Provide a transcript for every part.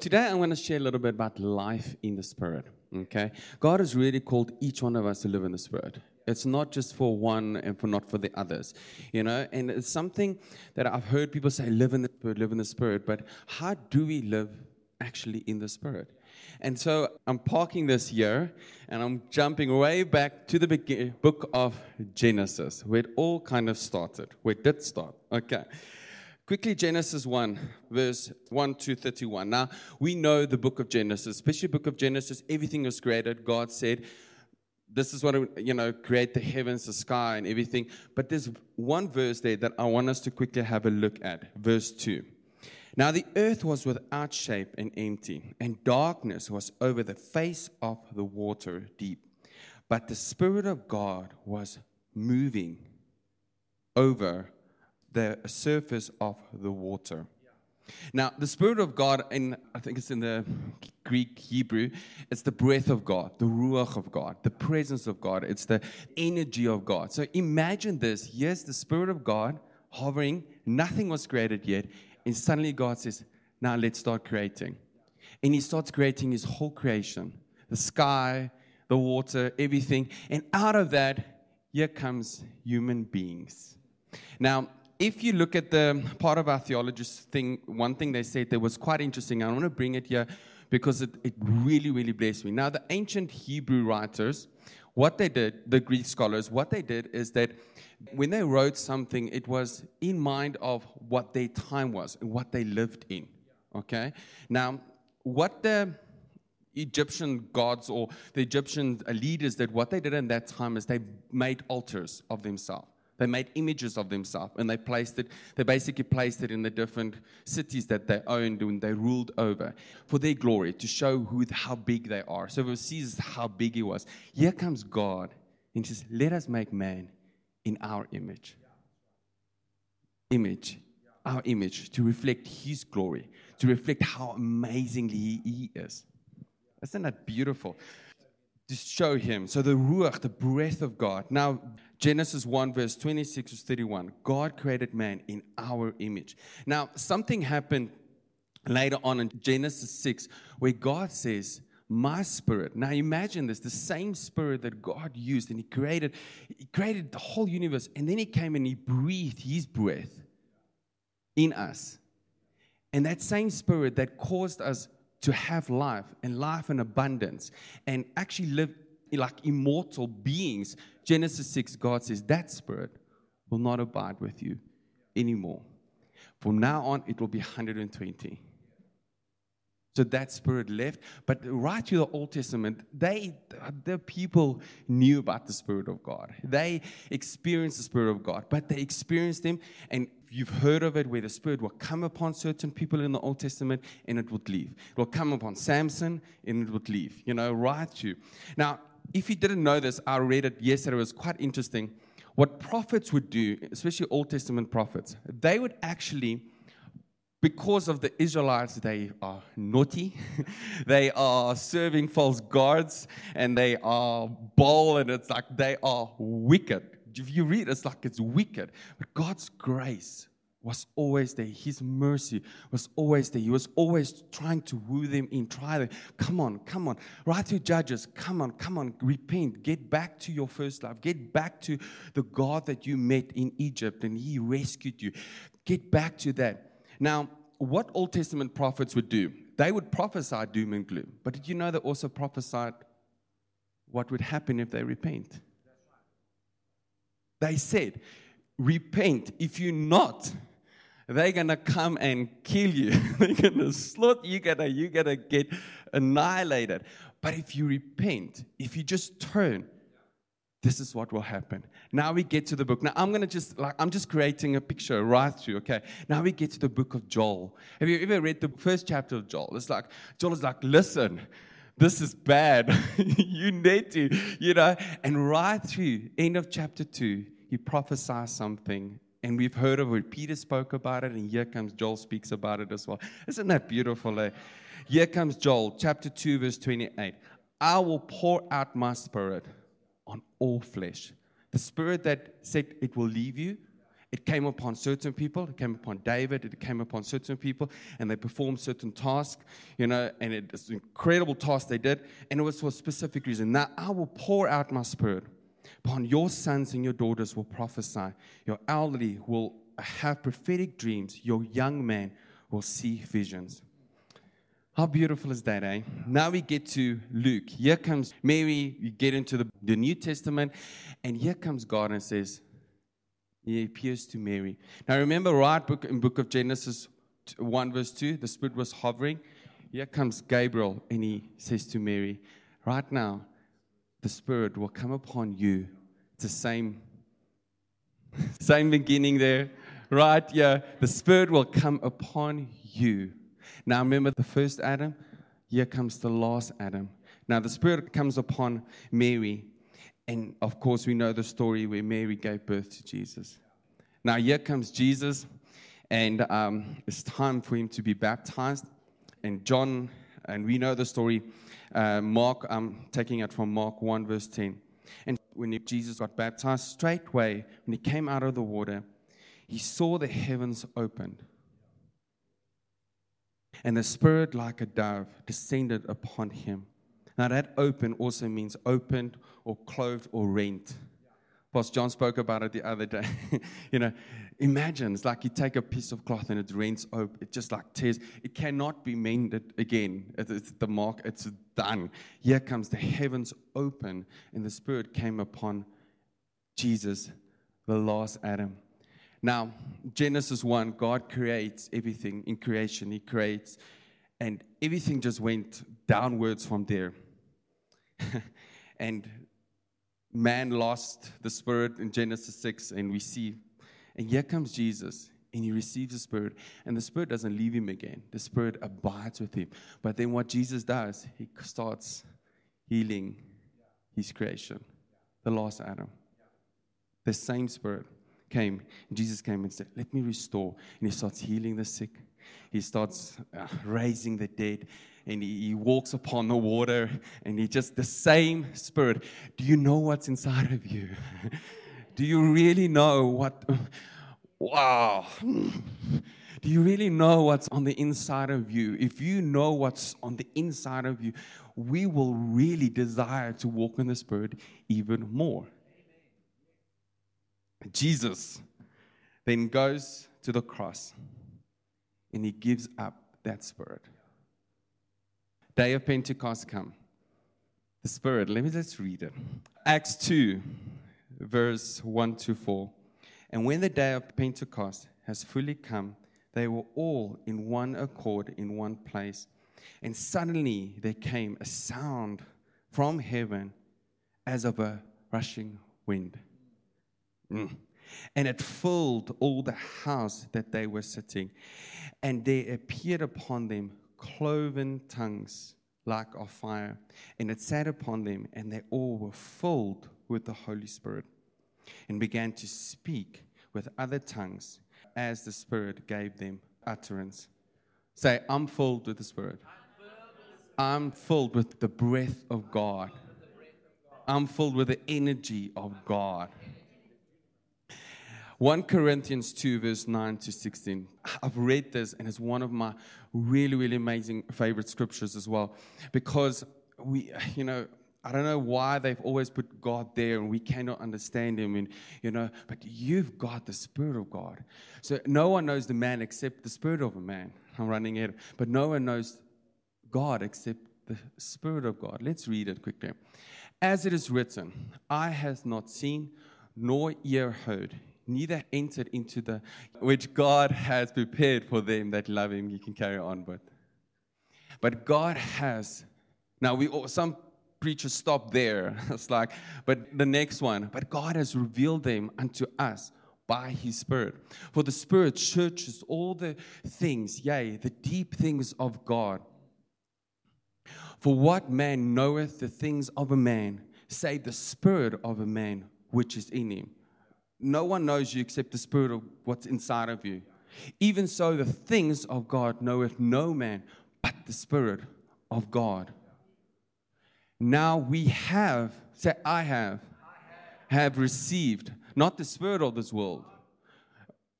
Today, I'm going to share a little bit about life in the Spirit. Okay? God has really called each one of us to live in the Spirit. It's not just for one and for not for the others, you know. And it's something that I've heard people say, "Live in the Spirit, live in the Spirit." But how do we live actually in the Spirit? And so I'm parking this here, and I'm jumping way back to the book of Genesis, where it all kind of started. Where it did start. Okay. Quickly, Genesis 1, verse 1 to 31. Now, we know the book of Genesis, especially the book of Genesis, everything was created. God said, this is what, you know, create the heavens, the sky, and everything. But there's one verse there that I want us to quickly have a look at. Verse 2. Now the earth was without shape and empty, and darkness was over the face of the water deep. But the Spirit of God was moving over the surface of the water. Now, the Spirit of God, in I think it's in the Greek Hebrew, it's the breath of God, the Ruach of God, the presence of God, it's the energy of God. So imagine this yes, the Spirit of God hovering, nothing was created yet, and suddenly God says, Now let's start creating. And He starts creating His whole creation the sky, the water, everything. And out of that, here comes human beings. Now, if you look at the part of our theologist thing, one thing they said that was quite interesting, I want to bring it here because it, it really, really blessed me. Now, the ancient Hebrew writers, what they did, the Greek scholars, what they did is that when they wrote something, it was in mind of what their time was and what they lived in. Okay? Now, what the Egyptian gods or the Egyptian leaders did, what they did in that time is they made altars of themselves. They made images of themselves and they placed it, they basically placed it in the different cities that they owned and they ruled over for their glory to show who, how big they are. So it sees how big he was. Here comes God and he says, Let us make man in our image. Image, our image, to reflect his glory, to reflect how amazingly he is. Isn't that beautiful? To show him. So the Ruach, the breath of God. Now, Genesis 1, verse 26 to 31. God created man in our image. Now, something happened later on in Genesis 6 where God says, my spirit. Now imagine this, the same spirit that God used and He created, He created the whole universe, and then He came and He breathed His breath in us. And that same spirit that caused us to have life and life in abundance and actually live like immortal beings. Genesis 6, God says that spirit will not abide with you anymore. From now on, it will be 120. So that spirit left. But right through the Old Testament, they the people knew about the Spirit of God. They experienced the Spirit of God, but they experienced Him. And you've heard of it where the Spirit will come upon certain people in the Old Testament and it would leave. It will come upon Samson and it would leave. You know, right through. Now, if you didn't know this, I read it yesterday. It was quite interesting. What prophets would do, especially Old Testament prophets, they would actually because of the Israelites, they are naughty, they are serving false gods, and they are bold, and it's like they are wicked. If you read, it's like it's wicked. But God's grace was always there. His mercy was always there. He was always trying to woo them in, try them. Come on, come on. Right to Judges, come on, come on, repent. Get back to your first love. Get back to the God that you met in Egypt and He rescued you. Get back to that. Now, what Old Testament prophets would do, they would prophesy doom and gloom. But did you know they also prophesied what would happen if they repent? They said, Repent. If you're not, they're gonna come and kill you. they're gonna slaughter you. Gonna you're gonna get annihilated. But if you repent, if you just turn, this is what will happen. Now we get to the book. Now I'm gonna just like I'm just creating a picture right through. Okay. Now we get to the book of Joel. Have you ever read the first chapter of Joel? It's like Joel is like, listen, this is bad. you need to, you know. And right through end of chapter two, he prophesies something. And we've heard of it. Peter spoke about it, and here comes Joel speaks about it as well. Isn't that beautiful? Eh? Here comes Joel, chapter 2, verse 28. I will pour out my spirit on all flesh. The spirit that said it will leave you It came upon certain people, it came upon David, it came upon certain people, and they performed certain tasks, you know, and it's an incredible task they did, and it was for a specific reason. Now I will pour out my spirit upon your sons and your daughters will prophesy, your elderly will have prophetic dreams, your young men will see visions. How beautiful is that, eh? Now we get to Luke. Here comes Mary. You get into the, the New Testament, and here comes God and says, He appears to Mary. Now remember, right book in book of Genesis 1, verse 2, the Spirit was hovering. Here comes Gabriel, and he says to Mary, Right now, the Spirit will come upon you. It's the same, same beginning there, right? Yeah, the Spirit will come upon you now remember the first Adam? Here comes the last Adam. Now the Spirit comes upon Mary. And of course, we know the story where Mary gave birth to Jesus. Now here comes Jesus, and um, it's time for him to be baptized. And John, and we know the story. Uh, Mark, I'm taking it from Mark 1, verse 10. And when Jesus got baptized, straightway, when he came out of the water, he saw the heavens opened and the Spirit, like a dove, descended upon him. Now, that open also means opened or clothed or rent. Pastor John spoke about it the other day. you know, imagine it's like you take a piece of cloth and it rents open, it just like tears. It cannot be mended again. It's the mark, it's done. Here comes the heavens open, and the Spirit came upon Jesus, the last Adam. Now, Genesis 1, God creates everything in creation. He creates, and everything just went downwards from there. and man lost the Spirit in Genesis 6, and we see, and here comes Jesus, and he receives the Spirit, and the Spirit doesn't leave him again. The Spirit abides with him. But then what Jesus does, he starts healing his creation, the lost Adam. The same Spirit came, Jesus came and said, Let me restore. And he starts healing the sick, he starts uh, raising the dead, and he, he walks upon the water, and he just, the same spirit. Do you know what's inside of you? Do you really know what? Wow. Do you really know what's on the inside of you? If you know what's on the inside of you, we will really desire to walk in the Spirit even more. Jesus then goes to the cross and he gives up that spirit. Day of Pentecost come. The spirit, let me let's read it. Acts 2, verse 1 to 4. And when the day of Pentecost has fully come, they were all in one accord in one place. And suddenly there came a sound from heaven as of a rushing wind Mm. And it filled all the house that they were sitting. And there appeared upon them cloven tongues like of fire. And it sat upon them, and they all were filled with the Holy Spirit and began to speak with other tongues as the Spirit gave them utterance. Say, I'm filled with the Spirit. I'm filled with the breath of God. I'm filled with the energy of God. 1 Corinthians 2, verse 9 to 16. I've read this and it's one of my really, really amazing favorite scriptures as well. Because we, you know, I don't know why they've always put God there and we cannot understand Him, and you know, but you've got the Spirit of God. So no one knows the man except the Spirit of a man. Eye'm running ahead, but no one knows God except the Spirit of God. Let's read it quickly. As it is written, I has not seen, nor ear heard, neither entered into the which God has prepared for them that love Him. You can carry on, but but God has. Now we oh, some preachers stop there. It's like, but the next one, but God has revealed them unto us by his Spirit. For the Spirit searches all the things, yea, the deep things of God. For what man knoweth the things of a man, save the Spirit of a man which is in him? No one knows you except the Spirit of what's inside of you. Even so, the things of God knoweth no man but the Spirit of God. Now we have, say, I have, have received, not the Spirit of this world.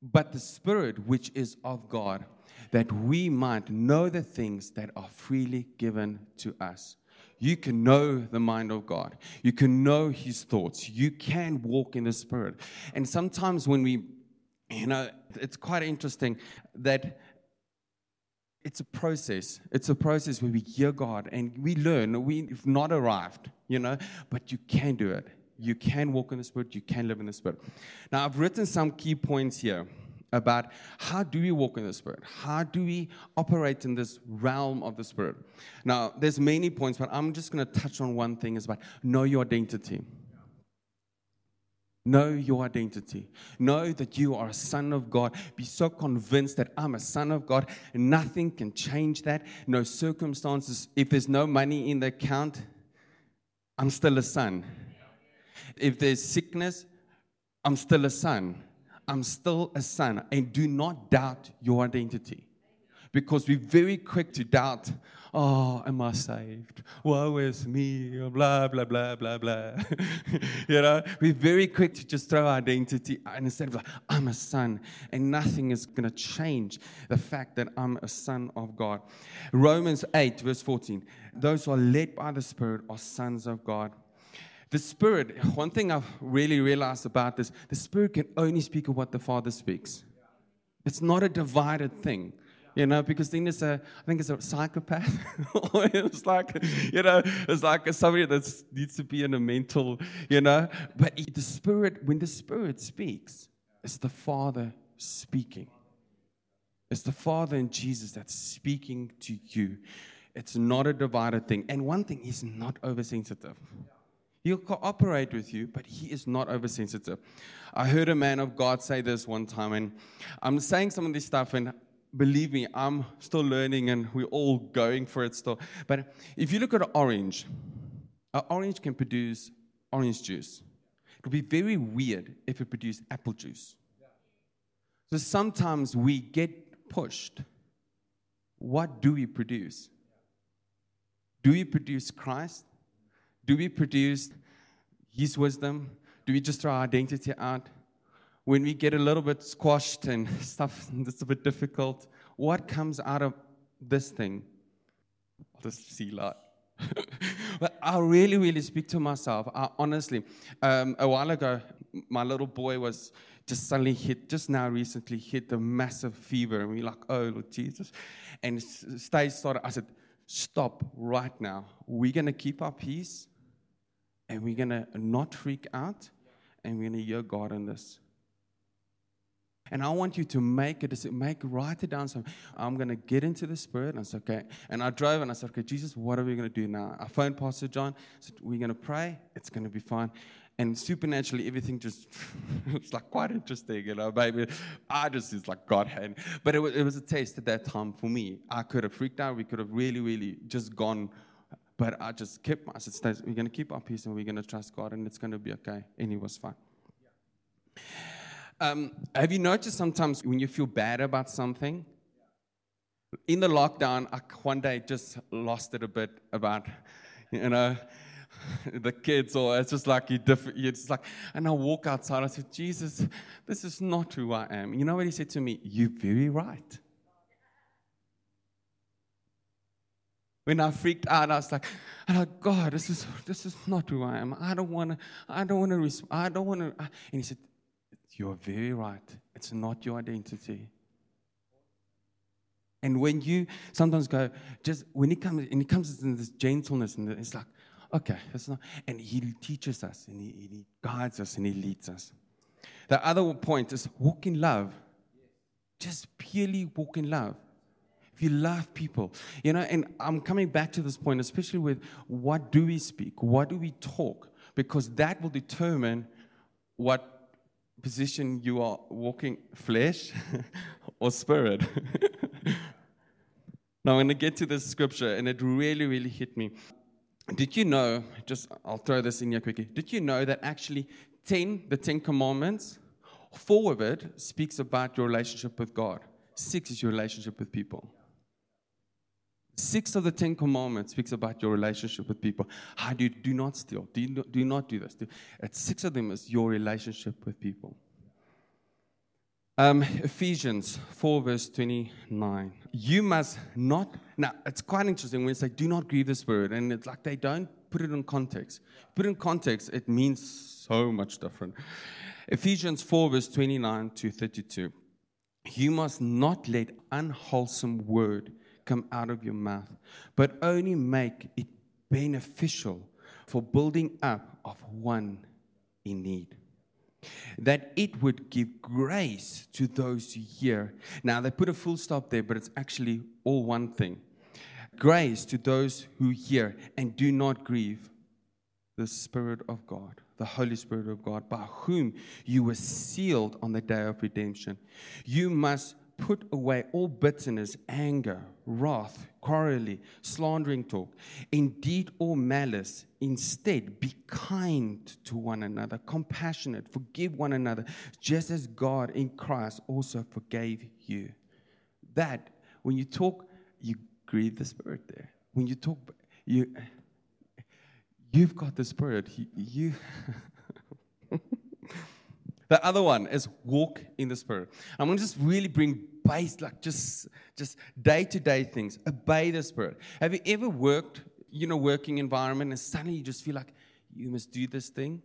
but the Spirit which is of God, that we might know the things that are freely given to us. You can know the mind of God. You can know His thoughts. You can walk in the Spirit. And sometimes when we, you know, it's quite interesting that it's a process. It's a process where we hear God and we learn. We've not arrived, you know, but you can do it. You can walk in the Spirit. You can live in the Spirit. Now, I've written some key points here about how do we walk in the spirit how do we operate in this realm of the spirit now there's many points but i'm just going to touch on one thing is about know your identity Know your identity. Know that you are a son of God. Be so convinced that I'm a son of God. Nothing can change that. No circumstances. If there's no money in the account, I'm still a son. If there's sickness, I'm still a son. I'm still a son. And do not doubt your identity. Because we're very quick to doubt, oh, am I saved? Woe is me, blah, blah, blah, blah, blah. you know, we're very quick to just throw our identity and instead of like, I'm a son, and nothing is going to change the fact that I'm a son of God. Romans 8, verse 14. Those who are led by the Spirit are sons of God. The Spirit, one thing I've really realized about this, the Spirit can only speak of what the Father speaks. It's not a divided thing. You know, because then it's a, I think it's a psychopath. it's like, you know, it's like somebody that needs to be in a mental, you know. But the Spirit, when the Spirit speaks, it's the Father speaking. It's the Father and Jesus that's speaking to you. It's not a divided thing. And one thing, He's not oversensitive. He'll cooperate with you, but he is not oversensitive. I heard a man of God say this one time, and I'm saying some of this stuff, and believe me, I'm still learning, and we're all going for it still. But if you look at an orange, an orange can produce orange juice. It would be very weird if it produced apple juice. So sometimes we get pushed. What do we produce? Do we produce Christ? Do we produce His wisdom? Do we just throw our identity out? When we get a little bit squashed and stuff that's a bit difficult, what comes out of this thing? I'll just see lot. but I really, really speak to myself. I, honestly, um, a while ago, my little boy was just suddenly hit, just now recently hit a massive fever. And we're like, oh, Lord Jesus. And stage started, I said, stop right now. We're going to keep our peace and we're going to not freak out and we're going to hear God in this. And I want you to make it, make write it down. So I'm going to get into the spirit. And I said, okay. And I drove and I said, okay, Jesus, what are we going to do now? I phoned Pastor John. I said, we're going to pray. It's going to be fine. And supernaturally, everything just, it's like quite interesting, you know, baby. I just, it's like God had. But it was, it was a test at that time for me. I could have freaked out. We could have really, really just gone but I just kept my, I said, we're going to keep our peace and we're going to trust God and it's going to be okay. And he was fine. Um, have you noticed sometimes when you feel bad about something? In the lockdown, I one day just lost it a bit about, you know, the kids, or it's just like you different. It's like, and I walk outside. I said, Jesus, this is not who I am. You know what he said to me? You're very right. When I freaked out, I was like, like, God, this is this is not who I am. I don't want to. I don't want to. I don't want to. And he said, "You're very right. It's not your identity." And when you sometimes go, just when it comes, and it comes in this gentleness, and it's like, okay, it's not. And he teaches us, and he, he guides us, and he leads us. The other point is walk in love. Just purely walk in love if you love people, you know, and I'm coming back to this point, especially with what do we speak? What do we talk? Because that will determine what position you are walking flesh or spirit. now, I'm going to get to this scripture, and it really, really hit me. Did you know, just I'll throw this in here quickly. Did you know that actually 10, the 10 commandments, four of it speaks about your relationship with God, six is your relationship with people. Six of the Ten Commandments speaks about your relationship with people. How do you do not steal? Do, you, do not do this? Do, six of them is your relationship with people. Um, Ephesians 4, verse 29. You must not. Now, it's quite interesting when they say, do not grieve the Spirit. And it's like they don't put it in context. Put in context, it means so much different. Ephesians 4, verse 29 to 32. You must not let unwholesome word come out of your mouth, but only make it beneficial for building up of one in need that it would give grace to those who hear. Now, they put a full stop there, but it's actually all one thing. Grace to those who hear and do not grieve the Spirit of God, the Holy Spirit of God, by whom you were sealed on the day of redemption. You must put away all bitterness, anger, wrath, quarreling, slandering talk, indeed all malice. Instead, be kind to one another, compassionate, forgive one another, just as God in Christ also forgave you. That, when you talk, you grieve the Spirit there. When you talk, you, you've got the Spirit. You. you The other one is walk in the Spirit. I'm going to just really bring base, like just just day to day things. Obey the Spirit. Have you ever worked, you know, working environment, and suddenly you just feel like you must do this thing?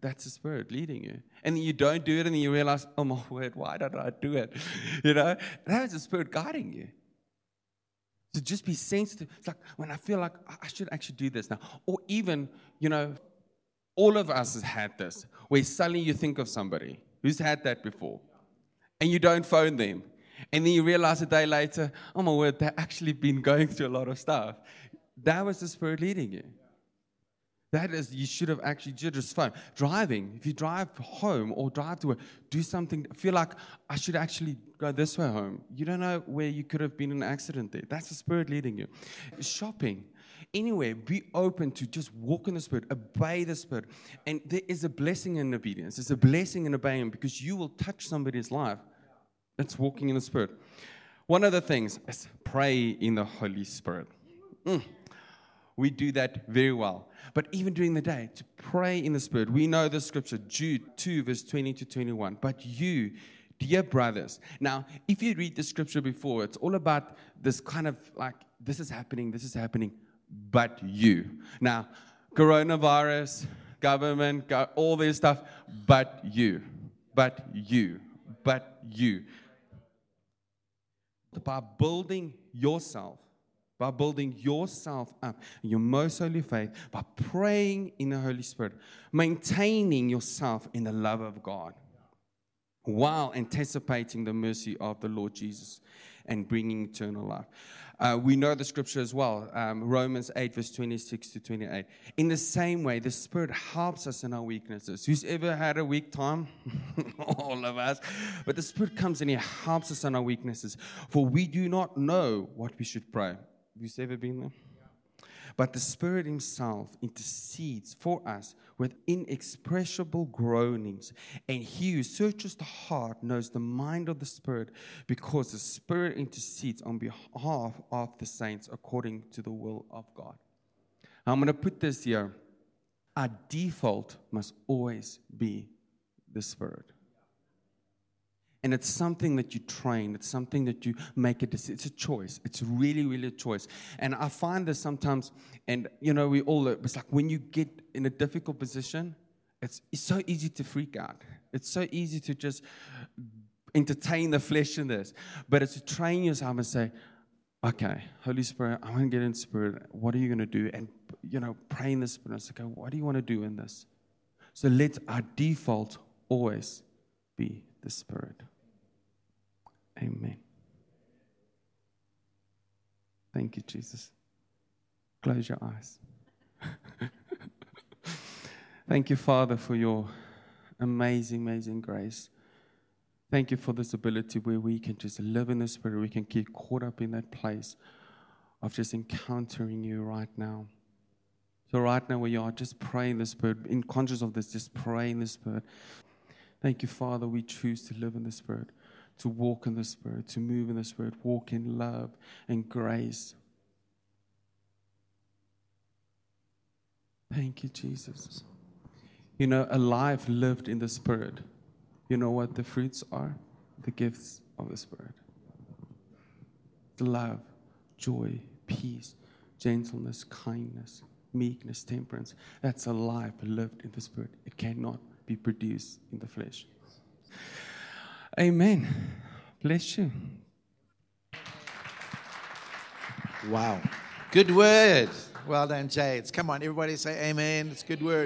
That's the Spirit leading you, and then you don't do it, and then you realize, oh my word, why did I do it? You know, that is the Spirit guiding you. To just be sensitive. It's like when I feel like I should actually do this now, or even, you know, all of us has had this, where suddenly you think of somebody who's had that before, and you don't phone them. And then you realize a day later, oh my word, they've actually been going through a lot of stuff. That was the Spirit leading you. That is, you should have actually just phone. Driving, if you drive home or drive to work, do something, feel like I should actually go this way home. You don't know where you could have been in an accident there. That's the Spirit leading you. Shopping, anywhere, be open to just walk in the Spirit, obey the Spirit. And there is a blessing in obedience. There's a blessing in obeying because you will touch somebody's life. That's walking in the Spirit. One of the things is pray in the Holy Spirit. Mm. We do that very well. But even during the day, to pray in the Spirit, we know the scripture, Jude 2, verse 20 to 21. But you, dear brothers. Now, if you read the scripture before, it's all about this kind of like, this is happening, this is happening but you. Now, coronavirus, government, all this stuff, but you, but you, but you. By building yourself, by building yourself up in your most holy faith, by praying in the Holy Spirit, maintaining yourself in the love of God, while anticipating the mercy of the Lord Jesus and bringing eternal life. Uh, we know the scripture as well, um, Romans 8, verse 26 to 28. In the same way, the Spirit helps us in our weaknesses. Who's ever had a weak time? All of us. But the Spirit comes and He helps us in our weaknesses. For we do not know what we should pray. Have you ever been there? But the Spirit Himself intercedes for us with inexpressible groanings. And He who searches the heart knows the mind of the Spirit, because the Spirit intercedes on behalf of the saints according to the will of God. I'm going to put this here. Our default must always be the Spirit. And it's something that you train. It's something that you make a decision. It's a choice. It's really, really a choice. And I find this sometimes, and you know, we all, it's like when you get in a difficult position, it's, it's so easy to freak out. It's so easy to just entertain the flesh in this. But it's to train yourself and say, okay, Holy Spirit, I want to get in spirit. What are you going to do? And, you know, pray in the spirit. And say, okay, what do you want to do in this? So let our default always be the spirit. Amen. Thank you, Jesus. Close your eyes. Thank you, Father, for your amazing, amazing grace. Thank you for this ability where we can just live in the Spirit. We can get caught up in that place of just encountering you right now. So, right now, where you are, just pray in the Spirit. In conscious of this, just pray in the Spirit. Thank you, Father. We choose to live in the Spirit to walk in the Spirit, to move in the Spirit, walk in love and grace. Thank you, Jesus. You know, a life lived in the Spirit, you know what the fruits are? the gifts of the Spirit love, joy, peace, gentleness, kindness, meekness, temperance. That's a life lived in the Spirit. It cannot be produced in the flesh. Amen. Bless you. Wow. Good word. Well done, Jades. Come on, everybody say amen. It's good word.